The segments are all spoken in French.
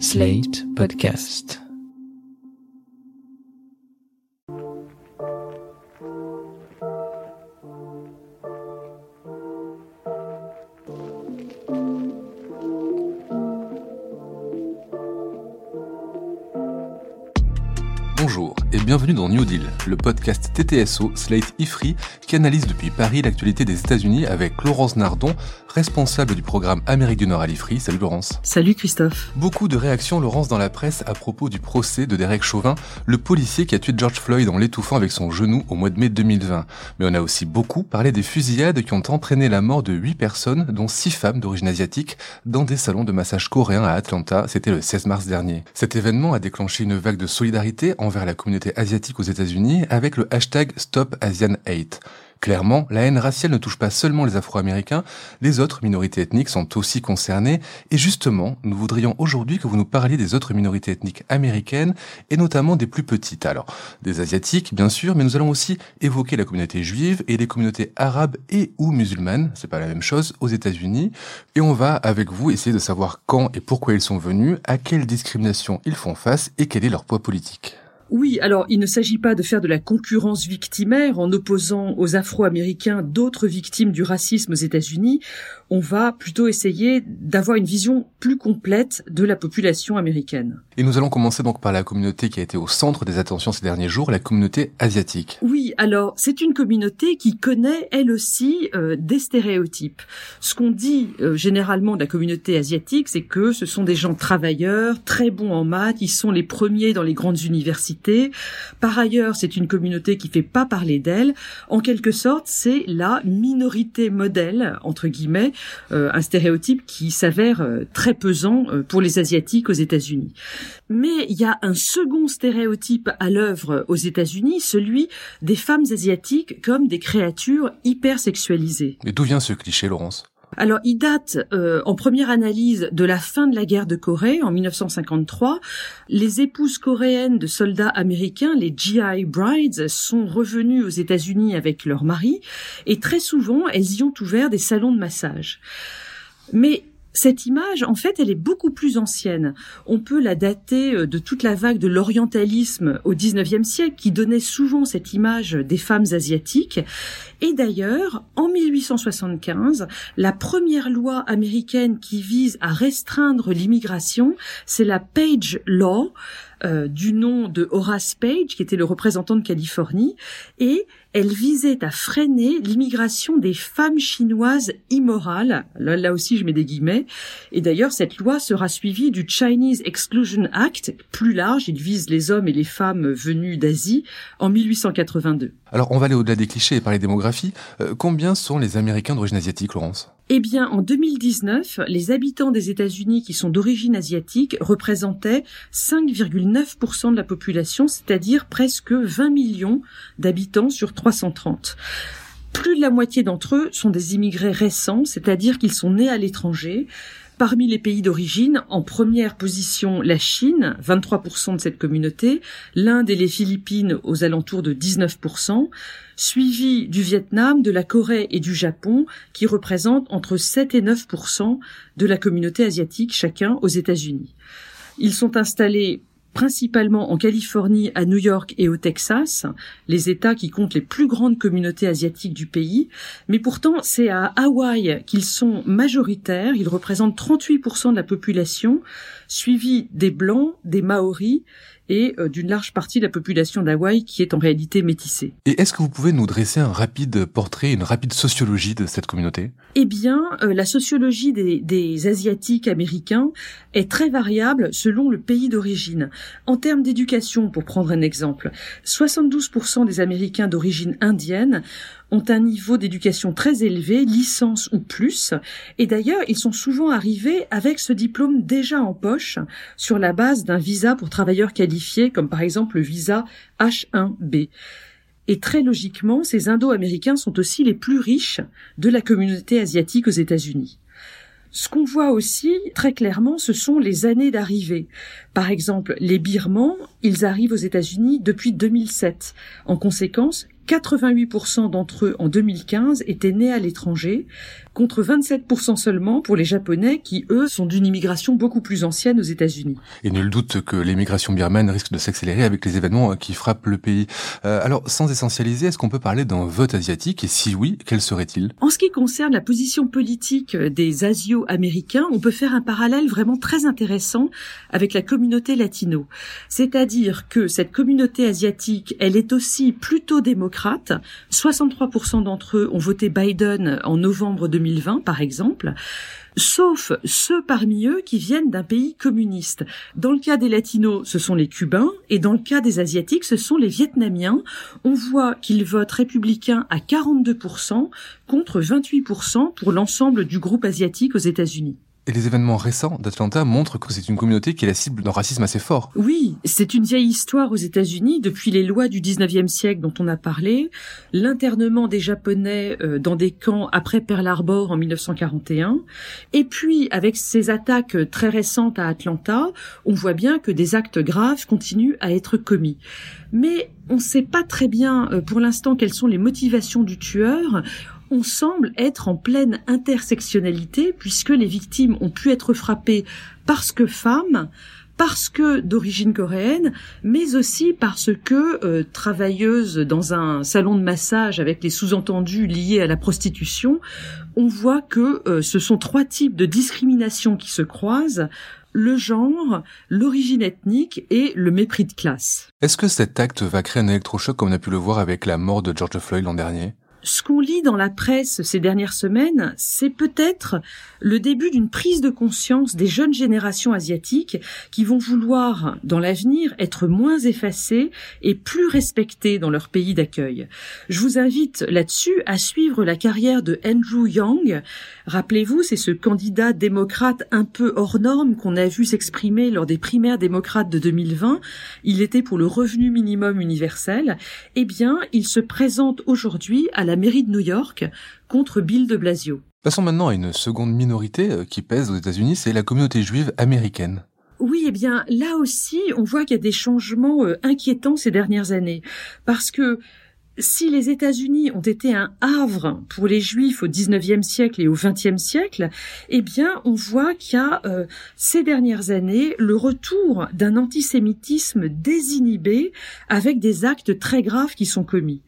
Slate Podcast. New Deal, le podcast TTSO Slate IFRI qui analyse depuis Paris l'actualité des États-Unis avec Laurence Nardon, responsable du programme Amérique du Nord à l'IFRI. Salut Laurence. Salut Christophe. Beaucoup de réactions Laurence dans la presse à propos du procès de Derek Chauvin, le policier qui a tué George Floyd en l'étouffant avec son genou au mois de mai 2020. Mais on a aussi beaucoup parlé des fusillades qui ont entraîné la mort de 8 personnes, dont 6 femmes d'origine asiatique, dans des salons de massage coréens à Atlanta. C'était le 16 mars dernier. Cet événement a déclenché une vague de solidarité envers la communauté asiatique aux États-Unis avec le hashtag Stop Asian Hate. Clairement, la haine raciale ne touche pas seulement les Afro-Américains, les autres minorités ethniques sont aussi concernées, et justement, nous voudrions aujourd'hui que vous nous parliez des autres minorités ethniques américaines, et notamment des plus petites. Alors, des Asiatiques, bien sûr, mais nous allons aussi évoquer la communauté juive et les communautés arabes et ou musulmanes, c'est pas la même chose, aux États-Unis, et on va, avec vous, essayer de savoir quand et pourquoi ils sont venus, à quelles discriminations ils font face, et quel est leur poids politique. Oui, alors il ne s'agit pas de faire de la concurrence victimaire en opposant aux Afro-Américains d'autres victimes du racisme aux États-Unis. On va plutôt essayer d'avoir une vision plus complète de la population américaine. Et nous allons commencer donc par la communauté qui a été au centre des attentions ces derniers jours, la communauté asiatique. Oui, alors c'est une communauté qui connaît elle aussi euh, des stéréotypes. Ce qu'on dit euh, généralement de la communauté asiatique, c'est que ce sont des gens travailleurs, très bons en maths, ils sont les premiers dans les grandes universités par ailleurs, c'est une communauté qui fait pas parler d'elle. En quelque sorte, c'est la minorité modèle, entre guillemets, euh, un stéréotype qui s'avère euh, très pesant euh, pour les Asiatiques aux États-Unis. Mais il y a un second stéréotype à l'œuvre aux États-Unis, celui des femmes asiatiques comme des créatures hyper sexualisées. Mais d'où vient ce cliché, Laurence? Alors, il date euh, en première analyse de la fin de la guerre de Corée en 1953. Les épouses coréennes de soldats américains, les GI Brides, sont revenues aux États-Unis avec leur mari et très souvent, elles y ont ouvert des salons de massage. Mais cette image, en fait, elle est beaucoup plus ancienne. On peut la dater euh, de toute la vague de l'orientalisme au XIXe siècle, qui donnait souvent cette image des femmes asiatiques. Et d'ailleurs, en 1875, la première loi américaine qui vise à restreindre l'immigration, c'est la Page Law, euh, du nom de Horace Page, qui était le représentant de Californie, et elle visait à freiner l'immigration des femmes chinoises immorales. Là, aussi, je mets des guillemets. Et d'ailleurs, cette loi sera suivie du Chinese Exclusion Act, plus large, il vise les hommes et les femmes venus d'Asie, en 1882. Alors, on va aller au-delà des clichés et parler démographie. Euh, combien sont les Américains d'origine asiatique, Laurence? Eh bien, en 2019, les habitants des États-Unis qui sont d'origine asiatique représentaient 5,9% de la population, c'est-à-dire presque 20 millions d'habitants sur 330. Plus de la moitié d'entre eux sont des immigrés récents, c'est-à-dire qu'ils sont nés à l'étranger. Parmi les pays d'origine, en première position la Chine, 23% de cette communauté, l'Inde et les Philippines aux alentours de 19%, suivi du Vietnam, de la Corée et du Japon, qui représentent entre 7 et 9% de la communauté asiatique chacun aux États-Unis. Ils sont installés principalement en Californie, à New York et au Texas, les États qui comptent les plus grandes communautés asiatiques du pays. Mais pourtant, c'est à Hawaï qu'ils sont majoritaires. Ils représentent 38% de la population, suivis des Blancs, des Maoris et euh, d'une large partie de la population d'Hawaï qui est en réalité métissée. Et est-ce que vous pouvez nous dresser un rapide portrait, une rapide sociologie de cette communauté? Eh bien, euh, la sociologie des, des Asiatiques américains est très variable selon le pays d'origine. En termes d'éducation, pour prendre un exemple, 72% des Américains d'origine indienne ont un niveau d'éducation très élevé, licence ou plus, et d'ailleurs ils sont souvent arrivés avec ce diplôme déjà en poche sur la base d'un visa pour travailleurs qualifiés, comme par exemple le visa H1B. Et très logiquement, ces Indo-Américains sont aussi les plus riches de la communauté asiatique aux États-Unis. Ce qu'on voit aussi très clairement, ce sont les années d'arrivée. Par exemple, les Birmans, ils arrivent aux États-Unis depuis 2007. En conséquence, 88% d'entre eux en 2015 étaient nés à l'étranger, contre 27% seulement pour les Japonais qui, eux, sont d'une immigration beaucoup plus ancienne aux États-Unis. Et nul doute que l'émigration birmane risque de s'accélérer avec les événements euh, qui frappent le pays. Euh, alors, sans essentialiser, est-ce qu'on peut parler d'un vote asiatique? Et si oui, quel serait-il? En ce qui concerne la position politique des asio-américains, on peut faire un parallèle vraiment très intéressant avec la communauté latino. C'est-à-dire que cette communauté asiatique, elle est aussi plutôt démocrate. 63% d'entre eux ont voté Biden en novembre 2020 2020 par exemple, sauf ceux parmi eux qui viennent d'un pays communiste. Dans le cas des latinos, ce sont les cubains, et dans le cas des asiatiques, ce sont les vietnamiens. On voit qu'ils votent républicains à 42% contre 28% pour l'ensemble du groupe asiatique aux États-Unis. Et les événements récents d'Atlanta montrent que c'est une communauté qui est la cible d'un racisme assez fort. Oui, c'est une vieille histoire aux États-Unis depuis les lois du 19e siècle dont on a parlé, l'internement des Japonais euh, dans des camps après Pearl Harbor en 1941, et puis avec ces attaques très récentes à Atlanta, on voit bien que des actes graves continuent à être commis. Mais on ne sait pas très bien euh, pour l'instant quelles sont les motivations du tueur on semble être en pleine intersectionnalité puisque les victimes ont pu être frappées parce que femmes, parce que d'origine coréenne, mais aussi parce que euh, travailleuses dans un salon de massage avec les sous-entendus liés à la prostitution, on voit que euh, ce sont trois types de discrimination qui se croisent le genre, l'origine ethnique et le mépris de classe. Est-ce que cet acte va créer un électrochoc comme on a pu le voir avec la mort de George Floyd l'an dernier? Ce qu'on lit dans la presse ces dernières semaines, c'est peut-être le début d'une prise de conscience des jeunes générations asiatiques qui vont vouloir, dans l'avenir, être moins effacées et plus respectées dans leur pays d'accueil. Je vous invite là-dessus à suivre la carrière de Andrew Yang. Rappelez-vous, c'est ce candidat démocrate un peu hors norme qu'on a vu s'exprimer lors des primaires démocrates de 2020. Il était pour le revenu minimum universel. Eh bien, il se présente aujourd'hui à la mairie de New York contre Bill de Blasio. Passons maintenant à une seconde minorité euh, qui pèse aux États-Unis, c'est la communauté juive américaine. Oui, eh bien, là aussi, on voit qu'il y a des changements euh, inquiétants ces dernières années. Parce que si les États-Unis ont été un havre pour les Juifs au XIXe siècle et au XXe siècle, eh bien, on voit qu'il y a euh, ces dernières années le retour d'un antisémitisme désinhibé avec des actes très graves qui sont commis.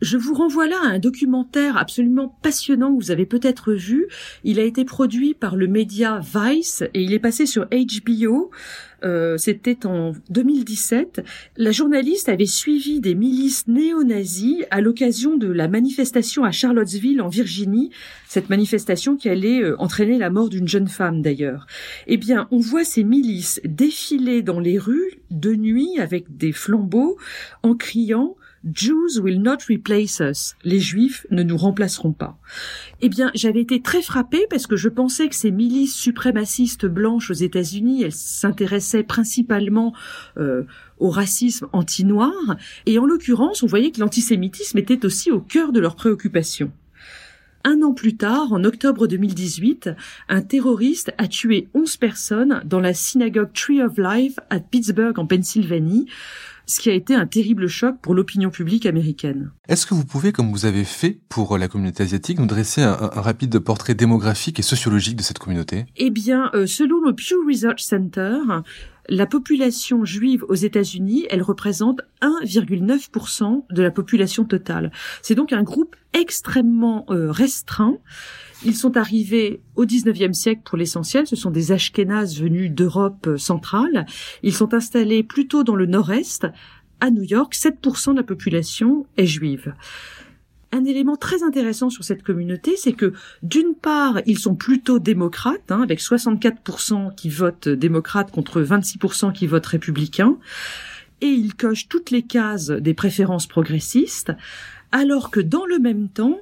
Je vous renvoie là à un documentaire absolument passionnant que vous avez peut-être vu. Il a été produit par le média Vice et il est passé sur HBO. Euh, c'était en 2017. La journaliste avait suivi des milices néo-nazis à l'occasion de la manifestation à Charlottesville en Virginie, cette manifestation qui allait euh, entraîner la mort d'une jeune femme d'ailleurs. Eh bien, on voit ces milices défiler dans les rues de nuit avec des flambeaux en criant Jews will not replace us. Les Juifs ne nous remplaceront pas. Eh bien, j'avais été très frappée parce que je pensais que ces milices suprémacistes blanches aux États-Unis, elles s'intéressaient principalement euh, au racisme anti-noir, et en l'occurrence, on voyait que l'antisémitisme était aussi au cœur de leurs préoccupations. Un an plus tard, en octobre 2018, un terroriste a tué 11 personnes dans la synagogue Tree of Life à Pittsburgh en Pennsylvanie ce qui a été un terrible choc pour l'opinion publique américaine. Est-ce que vous pouvez, comme vous avez fait pour la communauté asiatique, nous dresser un, rapide portrait démographique et sociologique de cette communauté? Eh bien, euh, selon le Pew Research Center, la population juive aux États-Unis, elle représente 1,9% de la population totale. C'est donc un groupe extrêmement euh, restreint ils sont arrivés au XIXe siècle pour l'essentiel. Ce sont des Ashkénazes venus d'Europe centrale. Ils sont installés plutôt dans le nord-est. À New York, 7% de la population est juive. Un élément très intéressant sur cette communauté, c'est que d'une part, ils sont plutôt démocrates, hein, avec 64% qui votent démocrates contre 26% qui votent républicains, et ils cochent toutes les cases des préférences progressistes, alors que dans le même temps,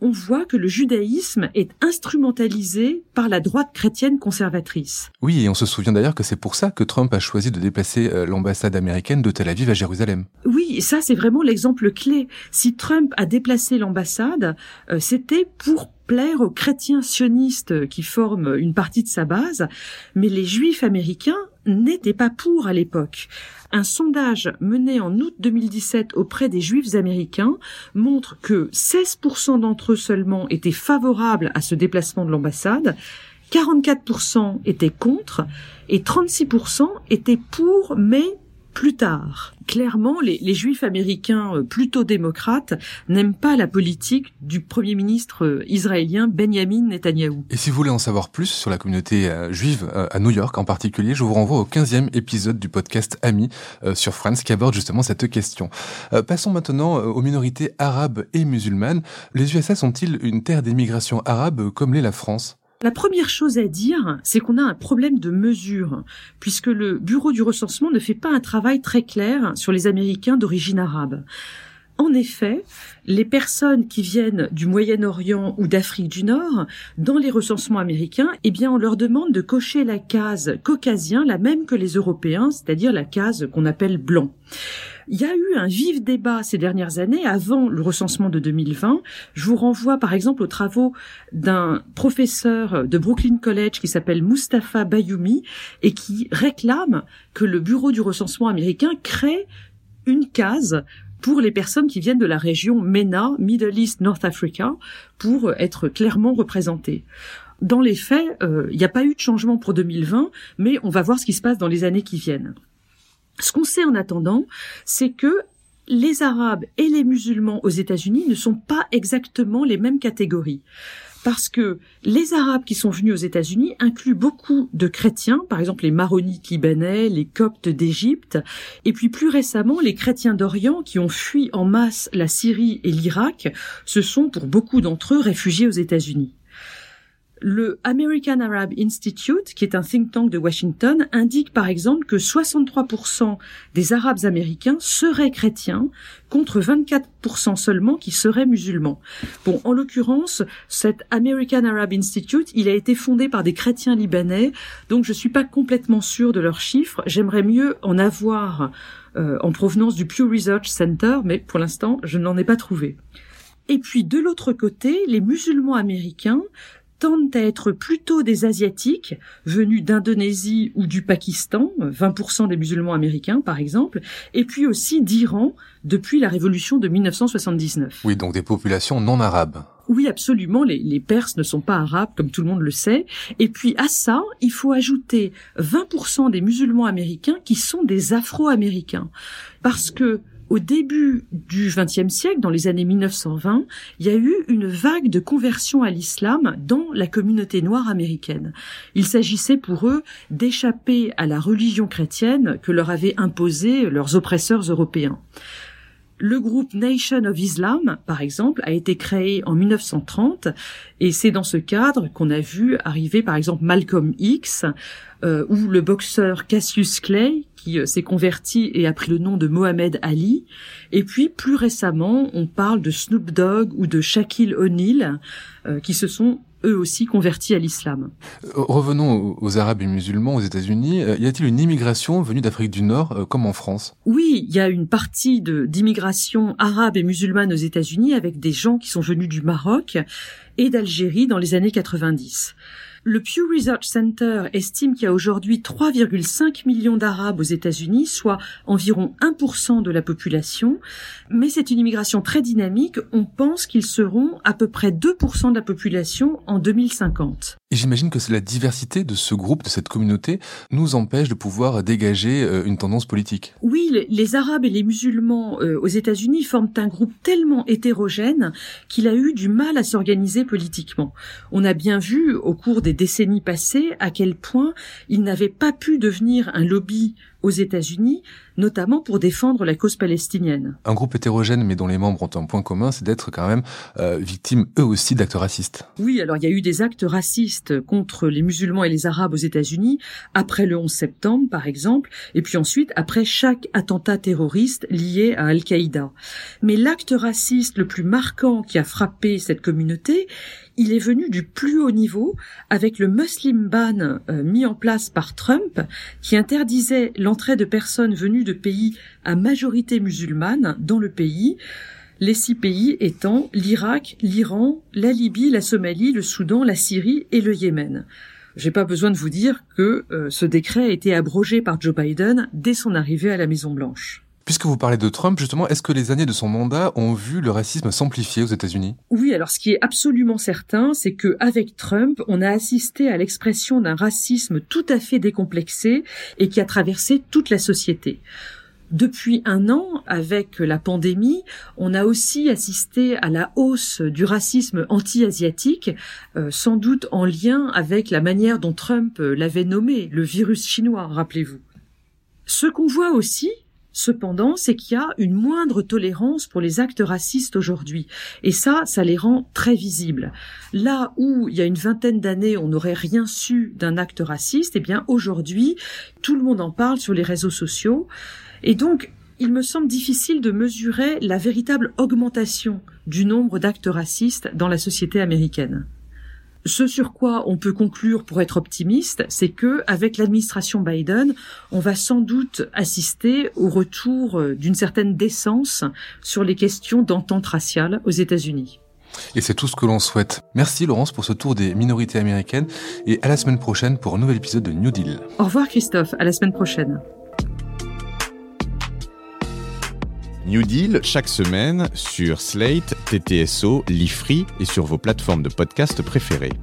on voit que le judaïsme est instrumentalisé par la droite chrétienne conservatrice. Oui, et on se souvient d'ailleurs que c'est pour ça que Trump a choisi de déplacer euh, l'ambassade américaine de Tel Aviv à Jérusalem. Oui, ça c'est vraiment l'exemple clé. Si Trump a déplacé l'ambassade, euh, c'était pour plaire aux chrétiens sionistes qui forment une partie de sa base, mais les juifs américains n'étaient pas pour à l'époque. Un sondage mené en août 2017 auprès des juifs américains montre que 16% d'entre eux seulement étaient favorables à ce déplacement de l'ambassade, 44% étaient contre et 36% étaient pour mais plus tard. Clairement, les, juifs américains euh, plutôt démocrates n'aiment pas la politique du premier ministre euh, israélien Benjamin Netanyahou. Et si vous voulez en savoir plus sur la communauté euh, juive à New York en particulier, je vous renvoie au 15e épisode du podcast Ami sur France qui aborde justement cette question. passons maintenant aux minorités arabes et musulmanes. Les USA sont-ils une terre d'émigration arabe comme l'est la France? La première chose à dire, c'est qu'on a un problème de mesure, puisque le Bureau du recensement ne fait pas un travail très clair sur les Américains d'origine arabe. En effet, les personnes qui viennent du Moyen-Orient ou d'Afrique du Nord, dans les recensements américains, eh bien, on leur demande de cocher la case caucasien, la même que les Européens, c'est-à-dire la case qu'on appelle blanc. Il y a eu un vif débat ces dernières années avant le recensement de 2020. Je vous renvoie par exemple aux travaux d'un professeur de Brooklyn College qui s'appelle Mustafa Bayoumi et qui réclame que le bureau du recensement américain crée une case pour les personnes qui viennent de la région MENA, Middle East North Africa, pour être clairement représentées. Dans les faits, euh, il n'y a pas eu de changement pour 2020, mais on va voir ce qui se passe dans les années qui viennent. Ce qu'on sait en attendant, c'est que les Arabes et les musulmans aux États-Unis ne sont pas exactement les mêmes catégories. Parce que les Arabes qui sont venus aux États-Unis incluent beaucoup de chrétiens, par exemple les maronites libanais, les coptes d'Égypte, et puis plus récemment les chrétiens d'Orient qui ont fui en masse la Syrie et l'Irak, se sont pour beaucoup d'entre eux réfugiés aux États-Unis. Le American Arab Institute, qui est un think tank de Washington, indique par exemple que 63% des Arabes américains seraient chrétiens, contre 24% seulement qui seraient musulmans. Bon, en l'occurrence, cet American Arab Institute, il a été fondé par des chrétiens libanais, donc je suis pas complètement sûre de leurs chiffres. J'aimerais mieux en avoir euh, en provenance du Pew Research Center, mais pour l'instant, je n'en ai pas trouvé. Et puis de l'autre côté, les musulmans américains tendent à être plutôt des Asiatiques venus d'Indonésie ou du Pakistan, 20% des musulmans américains par exemple, et puis aussi d'Iran depuis la révolution de 1979. Oui, donc des populations non arabes. Oui, absolument. Les, les, Perses ne sont pas arabes, comme tout le monde le sait. Et puis à ça, il faut ajouter 20% des musulmans américains qui sont des Afro-américains. Parce que au début du XXe siècle, dans les années 1920, il y a eu une vague de conversion à l'islam dans la communauté noire américaine. Il s'agissait pour eux d'échapper à la religion chrétienne que leur avaient imposée leurs oppresseurs européens. Le groupe Nation of Islam, par exemple, a été créé en 1930 et c'est dans ce cadre qu'on a vu arriver, par exemple, Malcolm X euh, ou le boxeur Cassius Clay qui euh, s'est converti et a pris le nom de Mohamed Ali. Et puis plus récemment, on parle de Snoop Dogg ou de Shaquille O'Neal euh, qui se sont eux aussi convertis à l'islam. Euh, revenons aux Arabes et musulmans aux États-Unis. Euh, y a-t-il une immigration venue d'Afrique du Nord euh, comme en France? Oui, il y a une partie d'immigration arabe et musulmane aux États-Unis avec des gens qui sont venus du Maroc et d'Algérie dans les années 90. Le Pew Research Center estime qu'il y a aujourd'hui 3,5 millions d'Arabes aux États-Unis, soit environ 1% de la population, mais c'est une immigration très dynamique. On pense qu'ils seront à peu près 2% de la population en 2050. Et j'imagine que c'est la diversité de ce groupe, de cette communauté, nous empêche de pouvoir dégager euh, une tendance politique. Oui, les Arabes et les musulmans euh, aux États-Unis forment un groupe tellement hétérogène qu'il a eu du mal à s'organiser politiquement. On a bien vu au cours des décennies passées à quel point il n'avait pas pu devenir un lobby aux États-Unis, notamment pour défendre la cause palestinienne. Un groupe hétérogène, mais dont les membres ont un point commun, c'est d'être quand même euh, victimes eux aussi d'actes racistes. Oui, alors il y a eu des actes racistes contre les musulmans et les arabes aux États-Unis après le 11 septembre, par exemple, et puis ensuite après chaque attentat terroriste lié à Al-Qaïda. Mais l'acte raciste le plus marquant qui a frappé cette communauté, il est venu du plus haut niveau avec le Muslim ban euh, mis en place par Trump qui interdisait l'entrée de personnes venues de pays à majorité musulmane dans le pays, les six pays étant l'Irak, l'Iran, la Libye, la Somalie, le Soudan, la Syrie et le Yémen. J'ai pas besoin de vous dire que euh, ce décret a été abrogé par Joe Biden dès son arrivée à la Maison Blanche. Puisque vous parlez de Trump, justement, est-ce que les années de son mandat ont vu le racisme s'amplifier aux États-Unis? Oui, alors ce qui est absolument certain, c'est que avec Trump, on a assisté à l'expression d'un racisme tout à fait décomplexé et qui a traversé toute la société. Depuis un an, avec la pandémie, on a aussi assisté à la hausse du racisme anti-asiatique, euh, sans doute en lien avec la manière dont Trump l'avait nommé, le virus chinois, rappelez-vous. Ce qu'on voit aussi, Cependant, c'est qu'il y a une moindre tolérance pour les actes racistes aujourd'hui. Et ça, ça les rend très visibles. Là où, il y a une vingtaine d'années, on n'aurait rien su d'un acte raciste, eh bien, aujourd'hui, tout le monde en parle sur les réseaux sociaux. Et donc, il me semble difficile de mesurer la véritable augmentation du nombre d'actes racistes dans la société américaine. Ce sur quoi on peut conclure pour être optimiste, c'est que avec l'administration Biden, on va sans doute assister au retour euh, d'une certaine décence sur les questions d'entente raciale aux États-Unis. Et c'est tout ce que l'on souhaite. Merci Laurence pour ce tour des minorités américaines et à la semaine prochaine pour un nouvel épisode de New Deal. Au revoir Christophe, à la semaine prochaine. New Deal chaque semaine sur Slate, TTSO, Lifree et sur vos plateformes de podcast préférées.